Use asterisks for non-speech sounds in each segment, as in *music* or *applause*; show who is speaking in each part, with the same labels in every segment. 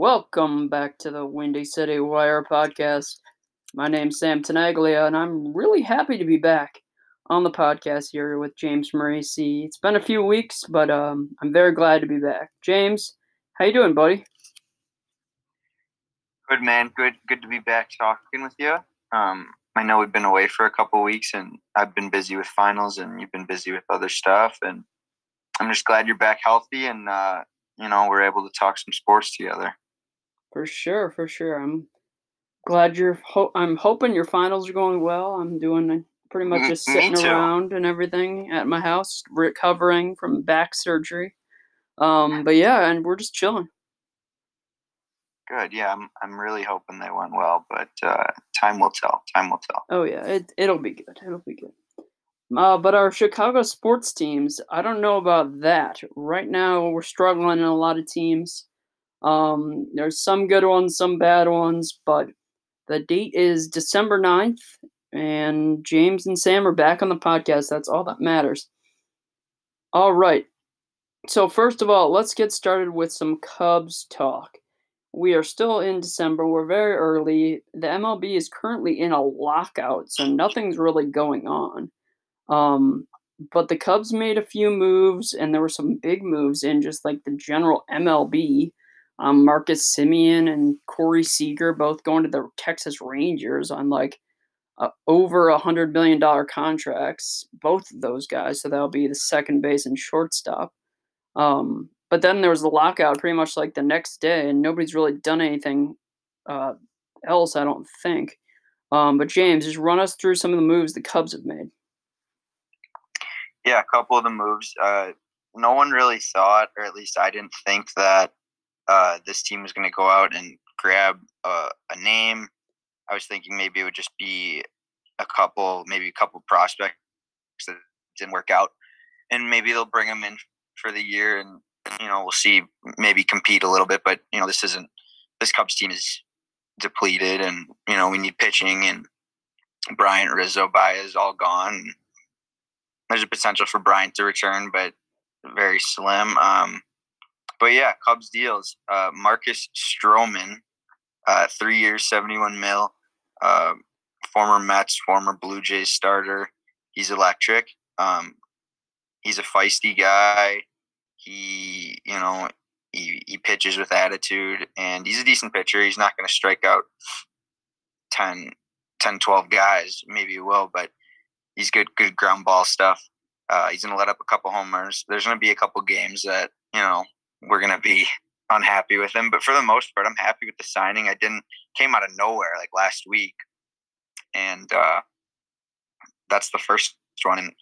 Speaker 1: Welcome back to the Windy City Wire podcast. My name's Sam Tenaglia, and I'm really happy to be back on the podcast here with James Marisi. It's been a few weeks, but um, I'm very glad to be back. James, how you doing, buddy?
Speaker 2: Good man, good good to be back talking with you. Um, I know we've been away for a couple weeks, and I've been busy with finals, and you've been busy with other stuff, and I'm just glad you're back healthy, and uh, you know we're able to talk some sports together.
Speaker 1: For sure, for sure. I'm glad you're. Ho- I'm hoping your finals are going well. I'm doing pretty much just sitting around and everything at my house, recovering from back surgery. Um, but yeah, and we're just chilling.
Speaker 2: Good. Yeah, I'm. I'm really hoping they went well, but uh, time will tell. Time will tell.
Speaker 1: Oh yeah, it it'll be good. It'll be good. Uh, but our Chicago sports teams, I don't know about that. Right now, we're struggling in a lot of teams. Um, there's some good ones, some bad ones, but the date is December 9th, and James and Sam are back on the podcast. That's all that matters. All right. So, first of all, let's get started with some Cubs talk. We are still in December. We're very early. The MLB is currently in a lockout, so nothing's really going on. Um, but the Cubs made a few moves, and there were some big moves in just like the general MLB. Um, Marcus Semien and Corey Seager both going to the Texas Rangers on like uh, over a hundred million dollar contracts. Both of those guys, so that'll be the second base and shortstop. Um, but then there was the lockout pretty much like the next day, and nobody's really done anything uh, else, I don't think. Um, but James, just run us through some of the moves the Cubs have made.
Speaker 2: Yeah, a couple of the moves. Uh, no one really saw it, or at least I didn't think that uh, this team was going to go out and grab a, a, name. I was thinking maybe it would just be a couple, maybe a couple prospects that didn't work out, and maybe they'll bring them in for the year, and you know we'll see, maybe compete a little bit. But you know this isn't this Cubs team is depleted, and you know we need pitching, and Bryant Rizzo Baez all gone. There's a potential for Bryant to return, but very slim. Um, but yeah, Cubs deals. Uh, Marcus Stroman, uh, three years, seventy-one mil. Uh, former Mets, former Blue Jays starter. He's electric. Um, he's a feisty guy. He, you know, he, he pitches with attitude, and he's a decent pitcher. He's not going to strike out 10, 10, 12 guys. Maybe he will, but he's good, good ground ball stuff. Uh, he's going to let up a couple homers. There's going to be a couple games that you know we're going to be unhappy with him. But for the most part, I'm happy with the signing. I didn't came out of nowhere like last week, and uh, that's the first one, and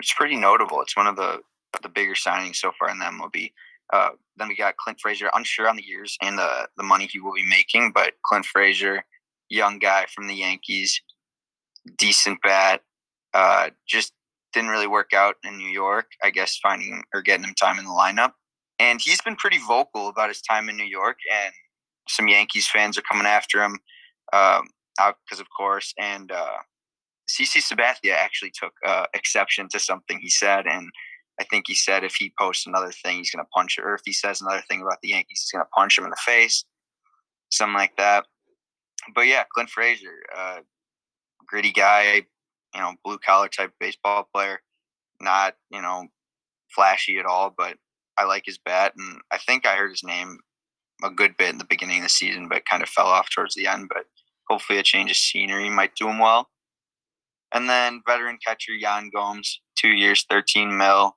Speaker 2: it's pretty notable. It's one of the the bigger signings so far in the MLB. Uh, then we got Clint Frazier, unsure on the years and the the money he will be making, but Clint Frazier, young guy from the Yankees, decent bat, uh, just didn't really work out in New York. I guess finding or getting him time in the lineup and he's been pretty vocal about his time in New York. And some Yankees fans are coming after him um, because, of course, and uh, CC Sabathia actually took uh, exception to something he said, and I think he said if he posts another thing, he's going to punch it, or if he says another thing about the Yankees, he's going to punch him in the face, something like that. But yeah, Clint Frazier, uh, gritty guy, you know, blue collar type baseball player, not you know flashy at all, but I like his bat, and I think I heard his name a good bit in the beginning of the season, but kind of fell off towards the end. But hopefully, a change of scenery might do him well. And then veteran catcher Yan Gomes, two years, thirteen mil,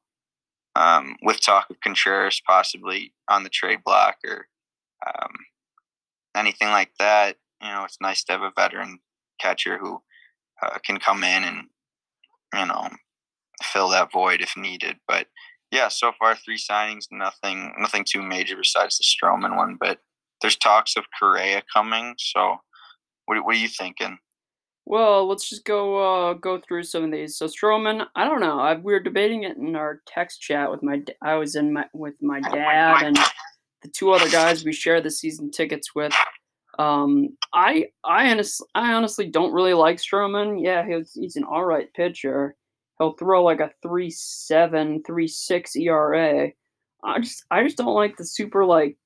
Speaker 2: um, with talk of Contreras possibly on the trade block or um, anything like that. You know, it's nice to have a veteran catcher who uh, can come in and you know fill that void if needed. But yeah, so far three signings, nothing nothing too major besides the Stroman one, but there's talks of Correa coming. So, what what are you thinking?
Speaker 1: Well, let's just go uh, go through some of these. So Stroman, I don't know. I, we were debating it in our text chat with my. I was in my *laughs* with my dad and the two other guys we share the season tickets with. Um, I I honestly I honestly don't really like Stroman. Yeah, he's he's an all right pitcher he'll throw like a three seven, three six ERA. I just I just don't like the super like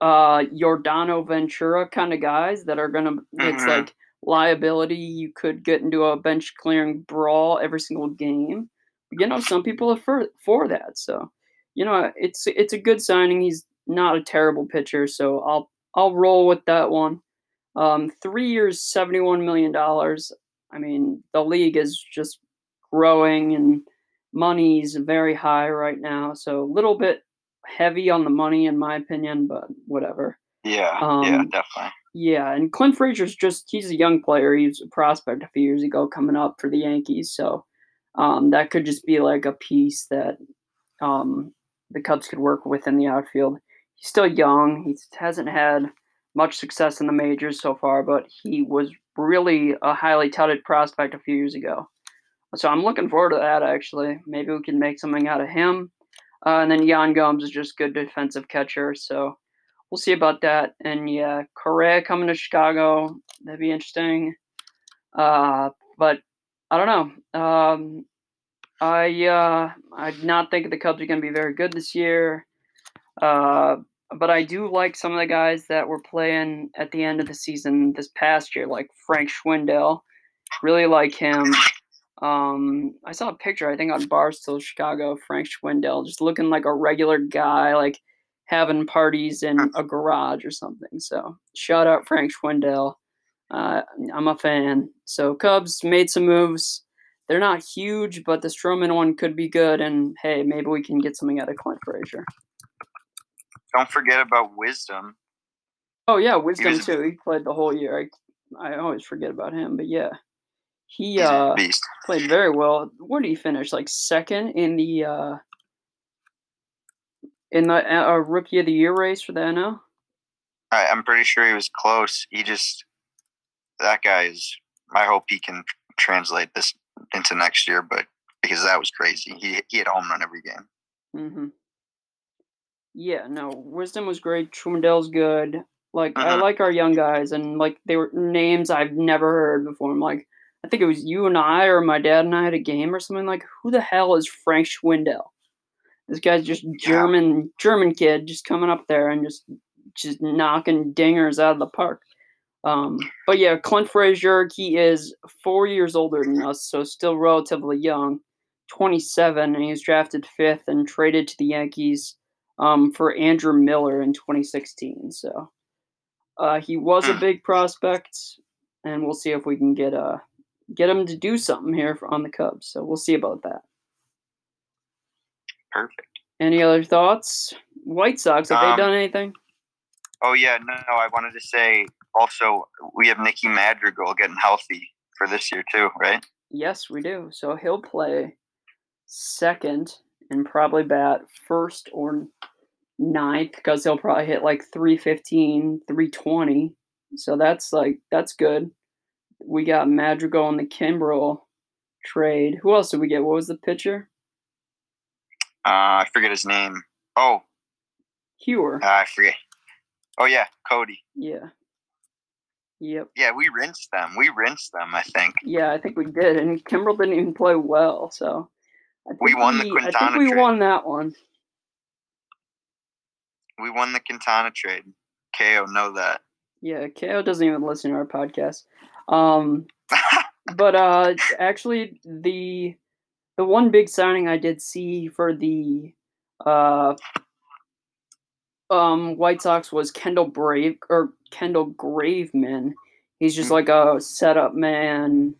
Speaker 1: uh Yordano Ventura kind of guys that are gonna it's
Speaker 2: Mhm.
Speaker 1: like liability. You could get into a bench clearing brawl every single game. You know, some people are for for that. So, you know, it's it's a good signing. He's not a terrible pitcher, so I'll I'll roll with that one. Um, three years, seventy-one million dollars. I mean, the league is just growing, and money's very high right now. So a little bit heavy on the money, in my opinion, but whatever.
Speaker 2: Yeah, yeah,
Speaker 1: Um,
Speaker 2: definitely.
Speaker 1: Yeah, and Clint Frazier's just he's a young player. He was a prospect a few years ago coming up for the Yankees. So um, that could just be like a piece that um, the Cubs could work with in the outfield. He's still young. He hasn't had much success in the majors so far, but he was really a highly touted prospect a few years ago. So I'm looking forward to that actually. Maybe we can make something out of him. Uh, and then Yan Gomes is just good defensive catcher. So we'll see about that. And yeah, Correa coming to Chicago, that'd be interesting. Uh, but I don't know. Um, I uh, I not think the Cubs are going to be very good this year. Uh, but I do like some of the guys that were playing at the end of the season this past year, like Frank Schwindel. Really like him. Um, I saw a picture, I think, on Barstool Chicago, Frank Schwindel, just looking like a regular guy, like having parties in a garage or something. So shout out Frank Schwindel. Uh, I'm a fan. So Cubs made some moves. They're not huge, but the Stroman one could be good. And hey, maybe we can get something out of Clint Frazier.
Speaker 2: Don't forget about Wisdom.
Speaker 1: Oh yeah, Wisdom
Speaker 2: was-
Speaker 1: too. He played the whole year. I I always forget about him, but yeah, he uh played very well. Where did he finish? Like second in the uh in the uh, rookie of the year race for the NL.
Speaker 2: I, I'm pretty sure he was close. He just that guy is. I hope he can translate this into next year, but because that was crazy. He he had home run every game.
Speaker 1: Mm-hmm. Yeah, no, Wisdom was great. Trumandel's good. Like I
Speaker 2: Mhm.
Speaker 1: like our young guys, and like they were names I've never heard before. I'm like, I think it was you and I, or my dad and I at a game or something. Like, who the hell is Frank Schwindel? This guy's just German German kid, just coming up there and just just knocking dingers out of the park. Um, but yeah, Clint Frazier, he is four years older than us, so still relatively young. 27, and he was drafted fifth and traded to the Yankees um, for Andrew Miller in 2016. So uh, he was a
Speaker 2: Hmm.
Speaker 1: big prospect, and we'll see if we can get uh, get him to do something here for, on the Cubs. So we'll see about that.
Speaker 2: Perfect.
Speaker 1: Any other thoughts? White Sox, have
Speaker 2: Um,
Speaker 1: they done anything?
Speaker 2: Oh yeah, no, no. I wanted to say also we have Nicky Madrigal getting healthy for this year too, right?
Speaker 1: Yes, we do. So he'll play second and probably bat first or ninth because he'll probably hit like 315, 320. So that's like, that's good. We got Madrigal in the Kimbrel trade. Who else did we get? What was the pitcher?
Speaker 2: Uh, I forget his name. Oh,
Speaker 1: Heuer.
Speaker 2: uh, I forget. Oh yeah, Cody.
Speaker 1: Yeah. Yep.
Speaker 2: Yeah, we rinsed them. We rinsed them. I think.
Speaker 1: Yeah, I think we did. And Kimbrel didn't even play well. So I think
Speaker 2: We won the
Speaker 1: I think we
Speaker 2: trade.
Speaker 1: won that one.
Speaker 2: We won the Quintana trade. KO know that.
Speaker 1: Yeah, KO doesn't even listen to our podcast. Um, *laughs* but uh, actually, the the one big signing I did see for the uh, um, White Sox was Kendall Brave or Kendall Graveman. He's just like a setup man,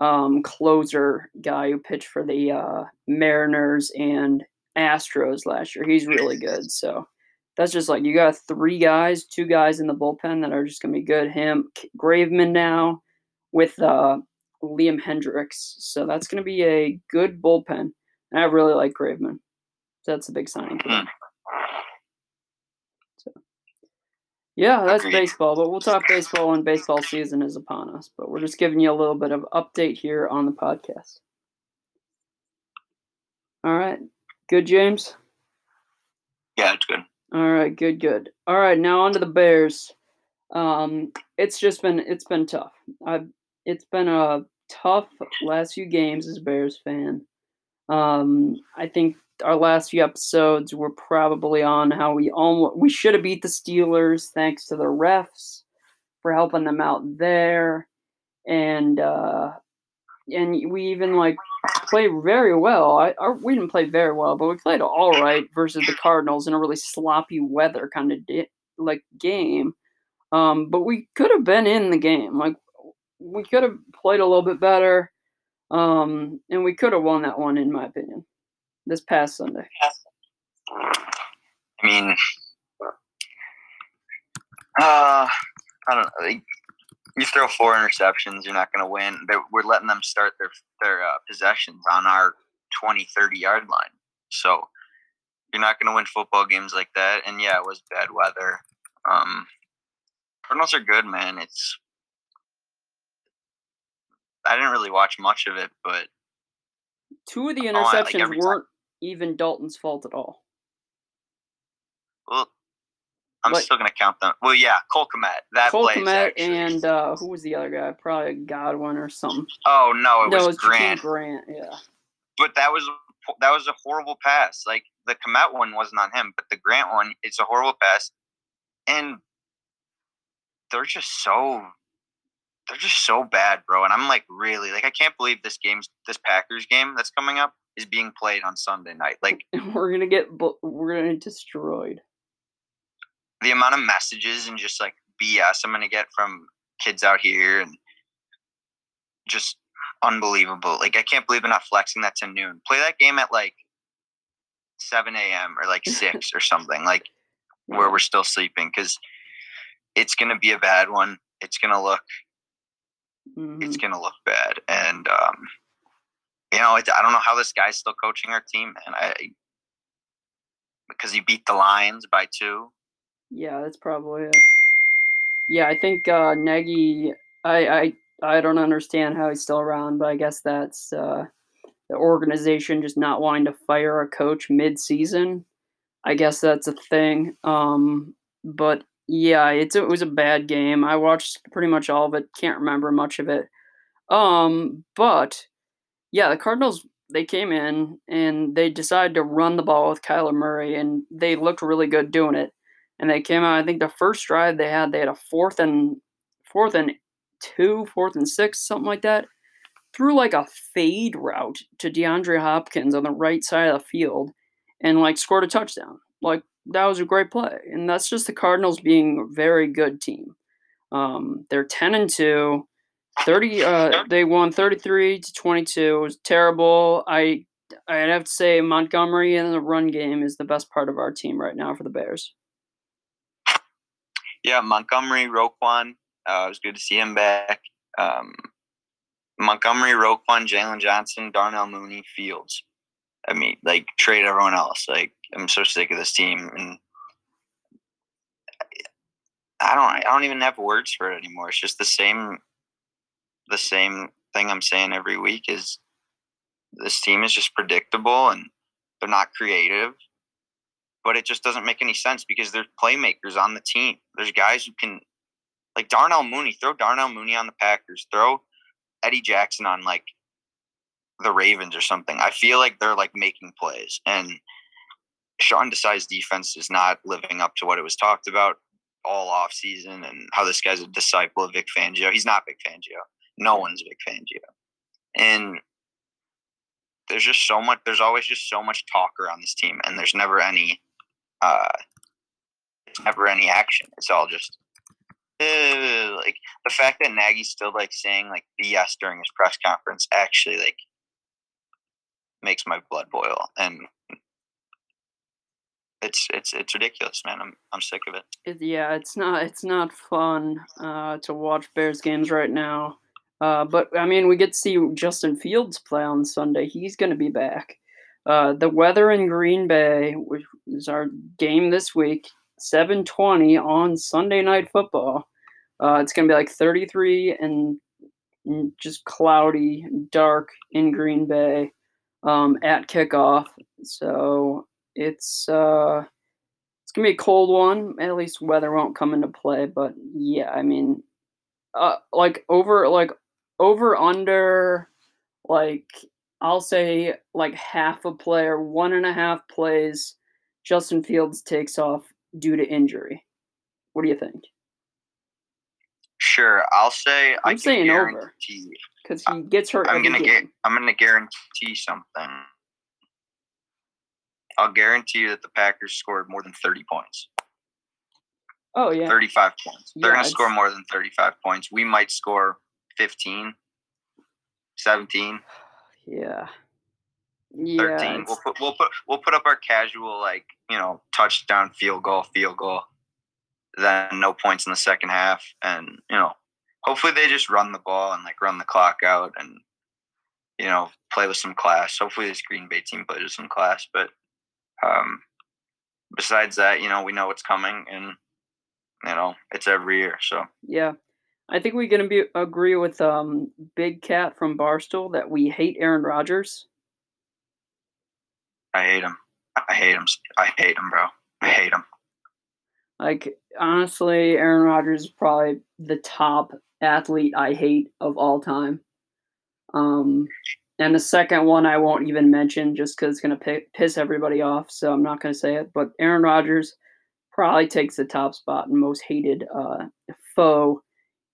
Speaker 1: um, closer guy who pitched for the uh, Mariners and Astros last year. He's really *laughs* good. So that's just like you got three guys, two guys in the bullpen that are just gonna be good. Him, Graveman now with uh, Liam Hendriks. So that's gonna be a good bullpen. And I really like Graveman. So that's a big signing for them. Yeah, that's
Speaker 2: Agreed.
Speaker 1: baseball, but we'll talk baseball when baseball season is upon us. But we're just giving you a little bit of update here on the podcast. All right. Good, James?
Speaker 2: Yeah, it's good.
Speaker 1: All right, good, good. All right, now on to the Bears. Um, it's just been it's been tough. I've it's been a tough last few games as a Bears fan. Um, I think our last few episodes were probably on how we almost we should have beat the Steelers thanks to the refs for helping them out there, and uh, and we even like played very well. I our, we didn't play very well, but we played all right versus the Cardinals in a really sloppy weather kind of di- like game. Um, but we could have been in the game. Like we could have played a little bit better, um, and we could have won that one, in my opinion, this past Sunday.
Speaker 2: I mean, uh, I don't know. Like, you throw four interceptions, you're not going to win. They're, we're letting them start their their uh, possessions on our 20, 30 yard line. So you're not going to win football games like that. And yeah, it was bad weather. Um, Cardinals are good, man. It's I didn't really watch much of it, but
Speaker 1: two of the interceptions oh, like weren't time. even Dalton's fault at all.
Speaker 2: Well, I'm but, still gonna count them. Well, yeah, Cole Kmet. That
Speaker 1: Cole Kmet and uh, who was the other guy? Probably Goodwin or something.
Speaker 2: Oh no, it
Speaker 1: no,
Speaker 2: was,
Speaker 1: it was
Speaker 2: Grant.
Speaker 1: Grant, yeah.
Speaker 2: But that was that was a horrible pass. Like the Kmet one wasn't on him, but the Grant one, it's a horrible pass, and they're just so they're just so bad, bro. And I'm like, really, like, I can't believe this game's this Packers game that's coming up is being played on Sunday night. Like, *laughs*
Speaker 1: we're gonna get we're gonna get destroyed
Speaker 2: the amount of messages and just like BS I'm gonna get from kids out here and just unbelievable. Like I can't believe I'm not flexing that to noon. Play that game at like seven AM or like six *laughs* or something, like where we're still sleeping, because it's gonna be a bad one. It's gonna look mm-hmm. it's gonna look bad. And um you know, it, I don't know how this guy's still coaching our team, and I because he beat the Lions by two.
Speaker 1: Yeah, that's probably it. Yeah, I think uh, Nagy. I, I I don't understand how he's still around, but I guess that's uh, the organization just not wanting to fire a coach mid-season. I guess that's a thing. Um, but yeah, it's it was a bad game. I watched pretty much all of it. Can't remember much of it. Um, but yeah, the Cardinals they came in and they decided to run the ball with Kyler Murray, and they looked really good doing it and they came out. I think the first drive they had, they had a fourth and fourth and two, fourth and six, something like that. Threw like a fade route to DeAndre Hopkins on the right side of the field, and like scored a touchdown. Like that was a great play, and that's just the Cardinals being a very good team. Um, they're ten and two. 30 uh, they won 33 to 22 it was terrible i i'd have to say montgomery in the run game is the best part of our team right now for the bears
Speaker 2: yeah, Montgomery, Roquan. Uh, it was good to see him back. Um, Montgomery, Roquan, Jaylon Johnson, Darnell Mooney, Fields. I mean, like trade everyone else. Like I'm so sick of this team, and I don't. I don't even have words for it anymore. It's just the same. The same thing I'm saying every week is this team is just predictable and they're not creative but it just doesn't make any sense because there's playmakers on the team. There's guys who can, like Darnell Mooney, throw Darnell Mooney on the Packers, throw Eddie Jackson on like the Ravens or something. I feel like they're like making plays, and Sean Desai's defense is not living up to what it was talked about all off season and how this guy's a disciple of Vic Fangio. He's not Vic Fangio. No one's Vic Fangio. And there's just so much there's always just so much talk around this team and there's never any uh, it's never any action. It's all just uh, like the fact that Nagy's still like saying like BS during his press conference actually like makes my blood boil, and it's it's it's ridiculous, man. I'm I'm sick of it.
Speaker 1: yeah, it's not it's not fun uh, to watch Bears games right now. Uh, but I mean, we get to see Justin Fields play on Sunday. He's going to be back. Uh, the weather in Green Bay, which is our game this week, 7:20 on Sunday Night Football. Uh, it's gonna be like 33 and just cloudy, dark in Green Bay um, at kickoff. So it's uh, it's gonna be a cold one. At least weather won't come into play. But yeah, I mean, uh, like over like over under like I'll say like half a player, one and a half plays, Justin Fields takes off due to injury. What do you think?
Speaker 2: Sure, I'll say
Speaker 1: I'm
Speaker 2: I
Speaker 1: saying over. Because he gets hurt.
Speaker 2: I'm gonna
Speaker 1: game.
Speaker 2: get. I'm gonna guarantee something. I'll guarantee you that the Packers scored more than 30 points.
Speaker 1: Oh yeah.
Speaker 2: 35 points. They're
Speaker 1: Yeah,
Speaker 2: to score more than 35 points. We might score 15, 17,
Speaker 1: Yeah.
Speaker 2: 13.
Speaker 1: Yeah.
Speaker 2: we'll put we'll put we'll put up our casual like, you know, touchdown, field goal, field goal. Then no points in the second half and, you know, hopefully they just run the ball and like run the clock out and you know, play with some class. Hopefully this Green Bay team plays with some class, but um besides that, you know, we know what's coming and you know, it's every year. So
Speaker 1: Yeah. I think we gonna be agree with um Big Cat from Barstool that we hate Aaron Rodgers.
Speaker 2: I hate him. I hate him. I hate him, bro. I hate him.
Speaker 1: Like honestly, Aaron Rodgers is probably the top athlete I hate of all time. Um, and the second one I won't even mention just because it's gonna pi- piss everybody off, so I'm not gonna say it. But Aaron Rodgers probably takes the top spot in most hated uh, foe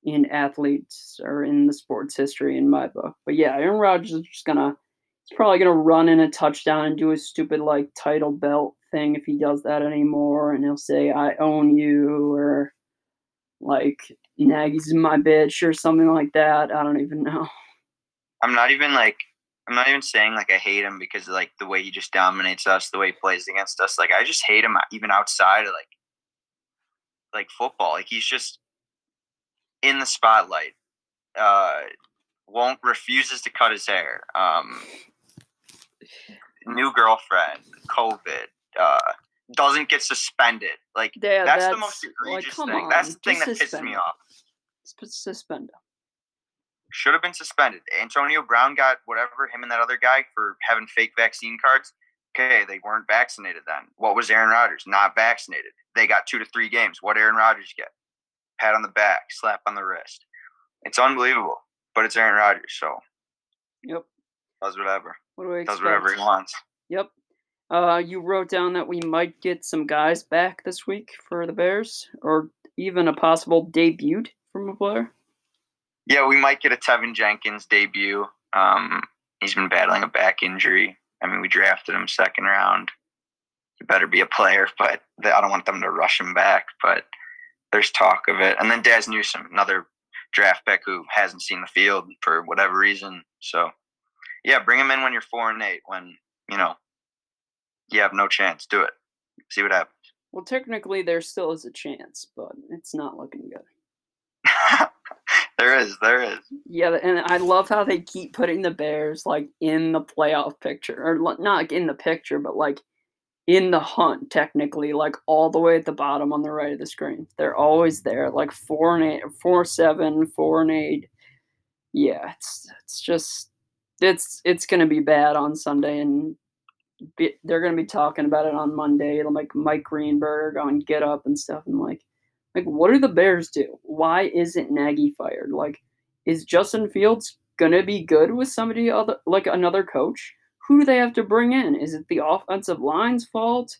Speaker 1: in athletes or in the sports history in my book. But yeah, Aaron Rodgers is just gonna he's probably gonna run in a touchdown and do a stupid like title belt thing if he does that anymore, and he'll say "I own you" or like "Nagy's my bitch" or something like that. I don't even know.
Speaker 2: I'm not even like I'm not even saying like I hate him because like the way he just dominates us, the way he plays against us. Like I just hate him even outside of like like football. Like he's just in the spotlight. Uh won't refuses to cut his hair. Um new girlfriend, COVID, uh doesn't get suspended. Like
Speaker 1: Yeah,
Speaker 2: that's,
Speaker 1: that's
Speaker 2: the most egregious
Speaker 1: come
Speaker 2: thing.
Speaker 1: on,
Speaker 2: That's the thing
Speaker 1: just
Speaker 2: that pisses
Speaker 1: suspend
Speaker 2: me off.
Speaker 1: Suspend him.
Speaker 2: should have been suspended. Antonio Brown got whatever him and that other guy for having fake vaccine cards. Okay, they weren't vaccinated then. What was Aaron Rodgers? Not vaccinated. They got two to three games. What Aaron Rodgers get? Pat on the back, slap on the wrist. It's unbelievable, but it's Aaron Rodgers, so
Speaker 1: Yep.
Speaker 2: does whatever.
Speaker 1: What do we
Speaker 2: Does
Speaker 1: expect?
Speaker 2: whatever he wants.
Speaker 1: Yep. Uh, you wrote down that we might get some guys back this week for the Bears, or even a possible debut from a player.
Speaker 2: Yeah, we might get a Teven Jenkins debut. Um, he's been battling a back injury. I mean, we drafted him second round. He better be a player, but I don't want them to rush him back. But there's talk of it. And then Dazz Newsome, another draft pick who hasn't seen the field for whatever reason. So, yeah, bring him in when you're four and eight. When you know you have no chance, do it. See what happens.
Speaker 1: Well, technically, there still is a chance, but it's not looking good. *laughs*
Speaker 2: there is, there is.
Speaker 1: Yeah, and I love how they keep putting the Bears like in the playoff picture, or not in the picture, but like in the hunt. Technically, like all the way at the bottom on the right of the screen. They're always there, like four and eight, four seven, four and eight. Yeah, it's it's just it's it's gonna be bad on Sunday, and be, they're gonna be talking about it on Monday. It'll make Mike Greenberg and get up and stuff, and like. Like, what do the Bears do? Why isn't Nagy fired? Like, is Justin Fields gonna be good with somebody other like another coach? Who do they have to bring in? Is it the offensive line's fault?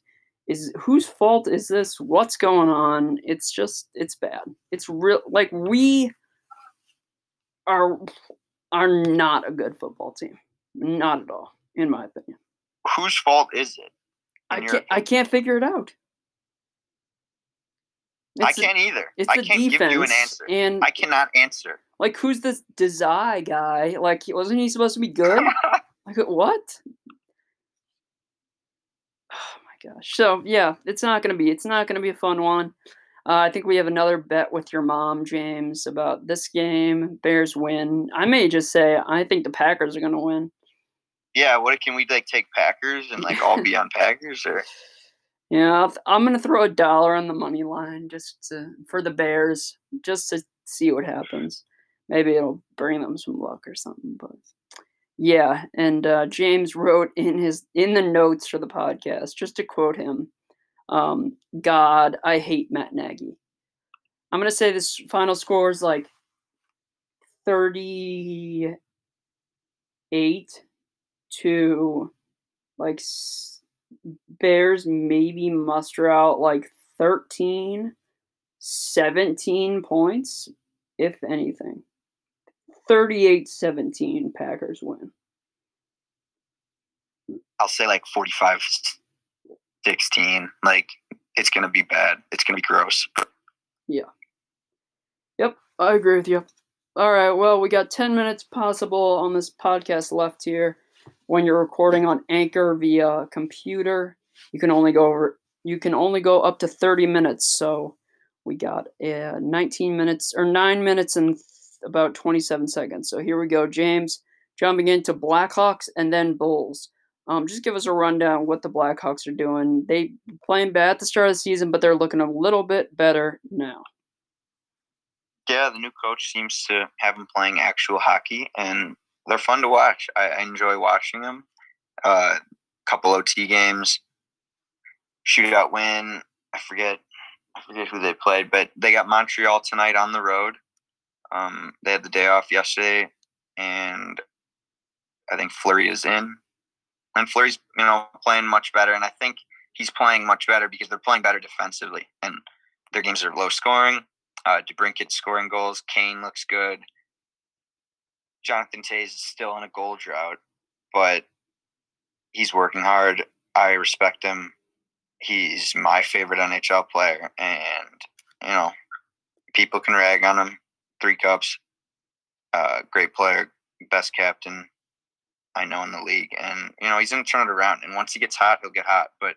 Speaker 1: Is whose fault is this? What's going on? It's just it's bad. It's real like we are are not a good football team. Not at all, in my opinion.
Speaker 2: Whose fault is it?
Speaker 1: I can't I can't figure it out.
Speaker 2: I
Speaker 1: It's the-
Speaker 2: can't either.
Speaker 1: It's
Speaker 2: I can't
Speaker 1: defense
Speaker 2: give you an answer.
Speaker 1: and
Speaker 2: I cannot answer.
Speaker 1: Like, who's this Desai guy? Like, wasn't he supposed to be good? *laughs* like, what? Oh my gosh. So yeah, it's not gonna be. It's not gonna be a fun one. Uh, I think we have another bet with your mom, James, about this game. Bears win. I may just say I think the Packers are gonna win.
Speaker 2: Yeah, what can we like take Packers and like all be on *laughs* Packers or
Speaker 1: Yeah, I'm gonna throw a dollar on the money line just to, for the Bears, just to see what happens. Maybe it'll bring them some luck or something. But yeah, and uh, James wrote in his in the notes for the podcast, just to quote him, um, "God, I hate Matt Nagy." I'm gonna say this final score is like 38 to like Bears maybe muster out like 13, 17 points, if anything. 38 17 Packers win.
Speaker 2: I'll say like 45 16. Like, it's going to be bad. It's going to be gross.
Speaker 1: Yeah. Yep, I agree with you. All right, well, we got 10 minutes possible on this podcast left here. When you're recording on Anchor via computer, you can only go over you can only go up to 30 minutes. So we got uh, 19 minutes or 9 minutes and about 27 seconds. So here we go, James, jumping into Blackhawks and then Bulls. Um, just give us a rundown what the Blackhawks are doing. They playing bad at the start of the season, but they're looking a little bit better now.
Speaker 2: Yeah, the new coach seems to have them playing actual hockey, and they're fun to watch. I, I enjoy watching them. A uh, couple OT games, shootout win. I forget, I forget who they played, but they got Montreal tonight on the road. Um, they had the day off yesterday, and I think Fleury is in and Fleury's you know playing much better, and I think he's playing much better because they're playing better defensively, and their games are low scoring. Uh, DeBrincat's scoring goals. Kane looks good. Jonathan Toews is still in a goal drought, but he's working hard. I respect him. He's my favorite NHL player, and you know, people can rag on him. Three cups, uh, great player, best captain, I know in the league, and you know he's to turn it around. And once he gets hot, he'll get hot. But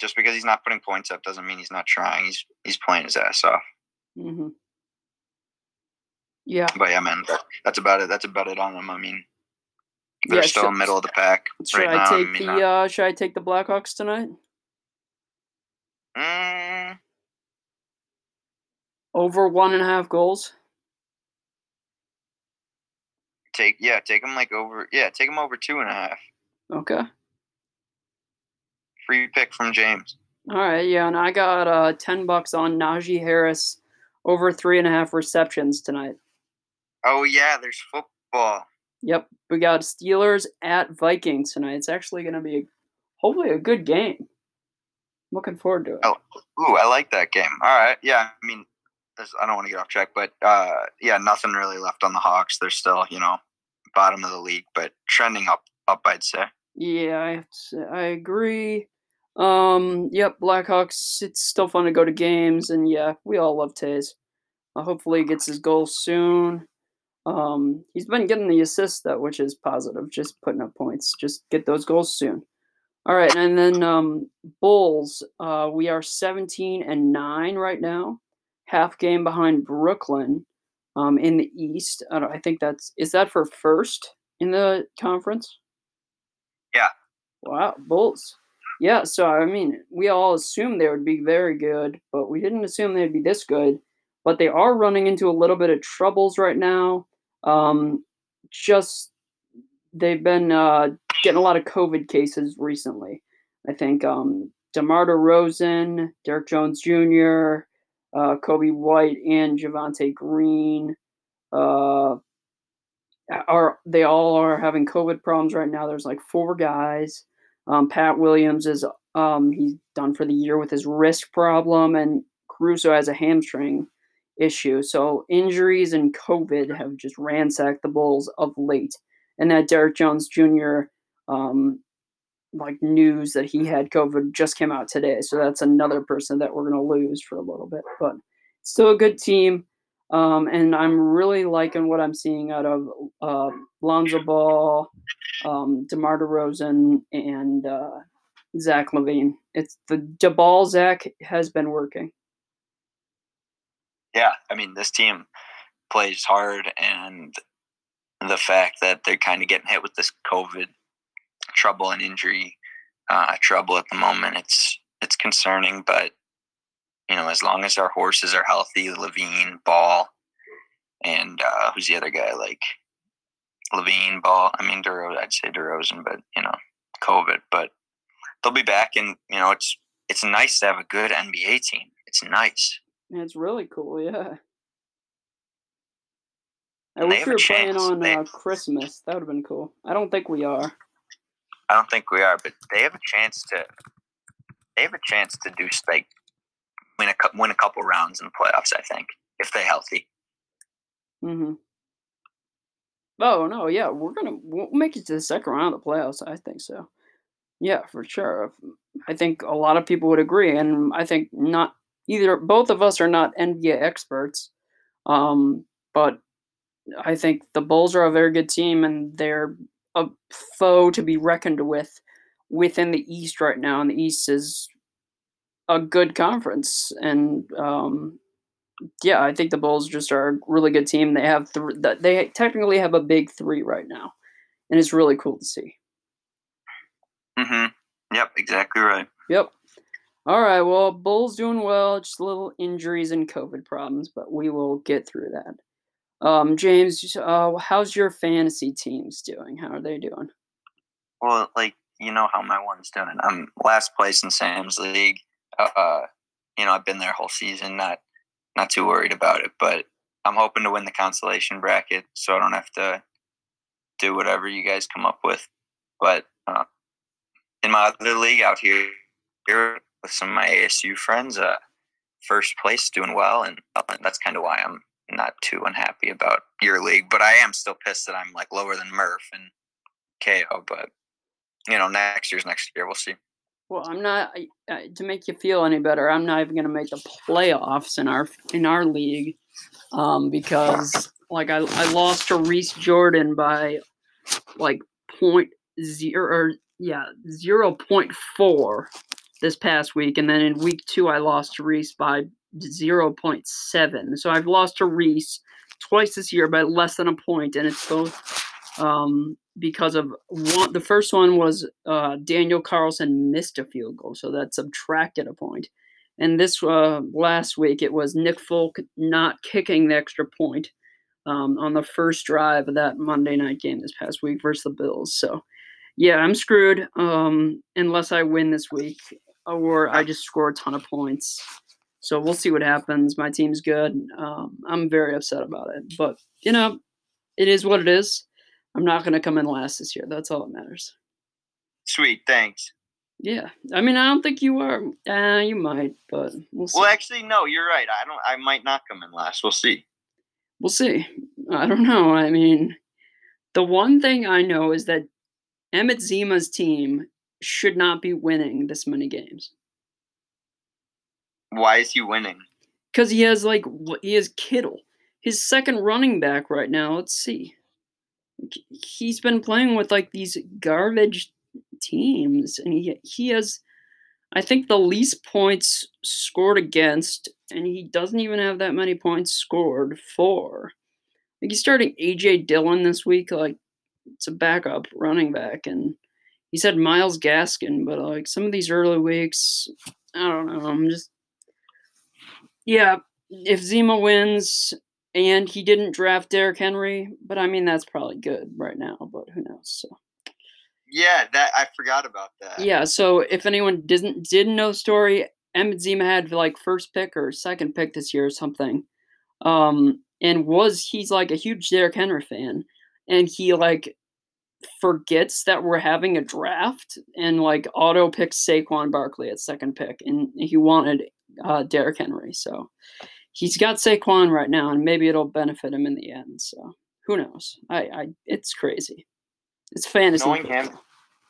Speaker 2: just because he's not putting points up doesn't mean he's not trying. He's he's playing his ass off.
Speaker 1: Mm-hmm. Yeah.
Speaker 2: But yeah, man, that, that's about it. That's about it on them. I mean, they're yeah, still should, middle of the pack.
Speaker 1: Should right I now. take I mean, the uh, Should I take the Blackhawks tonight?
Speaker 2: Mm.
Speaker 1: Over one and a half goals.
Speaker 2: Take yeah, take them like over yeah, take them over two and a half.
Speaker 1: Okay.
Speaker 2: Free pick from James.
Speaker 1: All right, yeah, and I got uh ten bucks on Najee Harris over three and a half receptions tonight.
Speaker 2: Oh yeah, there's football.
Speaker 1: Yep, we got Steelers at Vikings tonight. It's actually going to be a, hopefully a good game. looking forward to it.
Speaker 2: Oh, ooh, I like that game. All right, yeah. I mean, I don't want to get off track, but uh, yeah, nothing really left on the Hawks. They're still, you know, bottom of the league, but trending up, up, I'd say.
Speaker 1: Yeah, I, say, I agree. Um, yep, Blackhawks. It's still fun to go to games, and yeah, we all love Toews. Uh, hopefully, he gets his goal soon. Um, he's been getting the assists though, which is positive. Just putting up points. Just get those goals soon. All right, and then um, Bulls. Uh, we are 17 and nine right now half game behind Brooklyn um, in the East. I, I, think that's is that for first in the conference.
Speaker 2: Yeah.
Speaker 1: Wow, Bulls. Yeah, so I mean, we all assumed they would be very good, but we didn't assume they'd be this good. But they are running into a little bit of troubles right now. Um, just they've been uh, getting a lot of COVID cases recently. I think um, DeMar DeRozan, Derrick Jones Jr., uh, Coby White and Javonte Green uh, are they all are having COVID problems right now. There's like four guys. Um, Pat Williams is um, he's done for the year with his wrist problem, and Caruso has a hamstring issue. So injuries and COVID have just ransacked the Bulls of late. And that Derrick Jones Jr. Um, like news that he had COVID just came out today. So that's another person that we're going to lose for a little bit, but still a good team. Um, and I'm really liking what I'm seeing out of uh, Lonzo Ball, um, DeMar DeRozan, and uh, Zach LaVine. It's the DeBall Zach has been working.
Speaker 2: Yeah, I mean this team plays hard, and the fact that they're kind of getting hit with this COVID trouble and injury uh, trouble at the moment. It's it's concerning, but you know, as long as our horses are healthy, LaVine, Ball, and uh, who's the other guy? Like LaVine, Ball. I mean, DeRozan. I'd say DeRozan, but you know, COVID. But they'll be back, and you know, it's it's nice to have a good NBA team. It's nice.
Speaker 1: It's really cool, yeah. I
Speaker 2: And
Speaker 1: wish we were playing on
Speaker 2: They-
Speaker 1: uh, Christmas. That would have been cool. I don't think we are.
Speaker 2: I don't think we are, but they have a chance to. They have a chance to do like win a win a couple rounds in the playoffs. I think if they're healthy.
Speaker 1: Mm-hmm. Oh no, yeah, we're gonna we'll make it to the second round of the playoffs. I think so. Yeah, for sure. I think a lot of people would agree, and I think not either. Both of us are not NBA experts, um, but I think the Bulls are a very good team, and they're a foe to be reckoned with within the East right now. And the East is a good conference, and um, yeah, I think the Bulls just are a really good team. They have th- th- they technically have a big three right now, and it's really cool to see.
Speaker 2: Mm-hmm. Yep, exactly right.
Speaker 1: Yep. All right. Well, Bulls doing well. Just little injuries and COVID problems, but we will get through that. Um, James, uh, how's your fantasy teams doing? How are they doing?
Speaker 2: Well, like you know how my one's doing. I'm last place in Sam's league. Uh, uh, you know I've been there whole season. Not not too worried about it, but I'm hoping to win the consolation bracket, so I don't have to do whatever you guys come up with. But uh, in my other league out here, here with some of my ASU friends, uh, first place doing well, and uh, that's kind of why I'm not too unhappy about your league. But I am still pissed that I'm like lower than Murph and KO. But you know, next year's next year. We'll see.
Speaker 1: Well, I'm not I- to make you feel any better. I'm not even going to make the playoffs in our in our league um, because like I I lost to Reese Jordan by like point zero or yeah zero point four this past week, and then in week two I lost to Reese by zero point seven. So I've lost to Reese twice this year by less than a point, and it's both um, because of one. The first one was uh, Daniel Carlson missed a field goal, so that subtracted a point. And this uh, last week, it was Nick Folk not kicking the extra point um, on the first drive of that Monday night game this past week versus the Bills. So, yeah, I'm screwed um, unless I win this week or I just score a ton of points. So we'll see what happens. My team's good. Um, I'm very upset about it, but you know, it is what it is. I'm not going to come in last this year. That's all that matters.
Speaker 2: Sweet, thanks.
Speaker 1: Yeah, I mean, I don't think you are. Uh, you might, but we'll see.
Speaker 2: Well, actually, no, you're right. I don't. I might not come in last. We'll see.
Speaker 1: We'll see. I don't know. I mean, the one thing I know is that Emmett Zima's team should not be winning this many games
Speaker 2: Why is he winning?
Speaker 1: because he has like he has Kittle, his second running back right now. Let's see. He's been playing with like these garbage teams, and he he has, I think, the least points scored against, and he doesn't even have that many points scored for. Like he's starting AJ Dillon this week, like it's a backup running back, and he's said Myles Gaskin, but like some of these early weeks, I don't know. I'm just yeah. If Zima wins, and he didn't draft Derrick Henry, but I mean that's probably good right now, but who knows? So
Speaker 2: Yeah, that I forgot about that.
Speaker 1: yeah, so if anyone didn't didn't know the story, Emmett Zima had like first pick or second pick this year or something. Um and was he's like a huge Derrick Henry fan and he like forgets that we're having a draft and like auto picks Saquon Barkley at second pick and he wanted uh Derrick Henry. So he's got Saquon right now and maybe it'll benefit him in the end. So who knows? I I it's crazy. It's fantasy.
Speaker 2: Knowing him,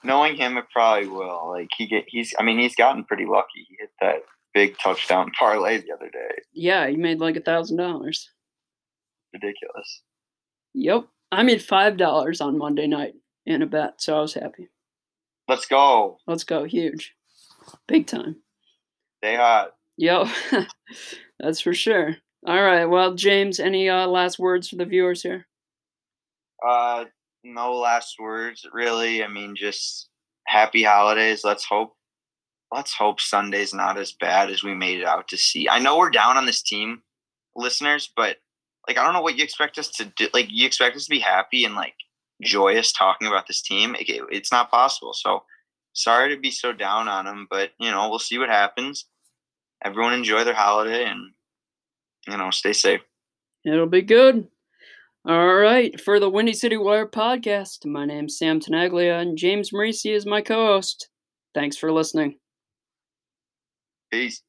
Speaker 2: knowing him, it probably will. Like he get, he's. I mean, he's gotten pretty lucky. He hit that big touchdown *laughs* parlay the other day.
Speaker 1: Yeah, he made like a thousand dollars.
Speaker 2: Ridiculous.
Speaker 1: Yep. I made five dollars on Monday night in a bet, so I was happy.
Speaker 2: Let's go.
Speaker 1: Let's go, huge. Big time.
Speaker 2: Stay hot.
Speaker 1: Yep. *laughs* That's for sure. All right. Well, James, any uh, last words for the viewers here?
Speaker 2: Uh, no last words, really. I mean, just happy holidays. Let's hope. Let's hope Sunday's not as bad as we made it out to see. I know we're down on this team, listeners, but like I don't know what you expect us to do. Like you expect us to be happy and like joyous talking about this team. It, it's not possible. So sorry to be so down on them, but you know we'll see what happens. Everyone enjoy their holiday and you know stay safe.
Speaker 1: It'll be good. All right, for the Windy City Wire podcast, my name's Sam Tenaglia, and James Marisi is my co host. Thanks for listening.
Speaker 2: Peace.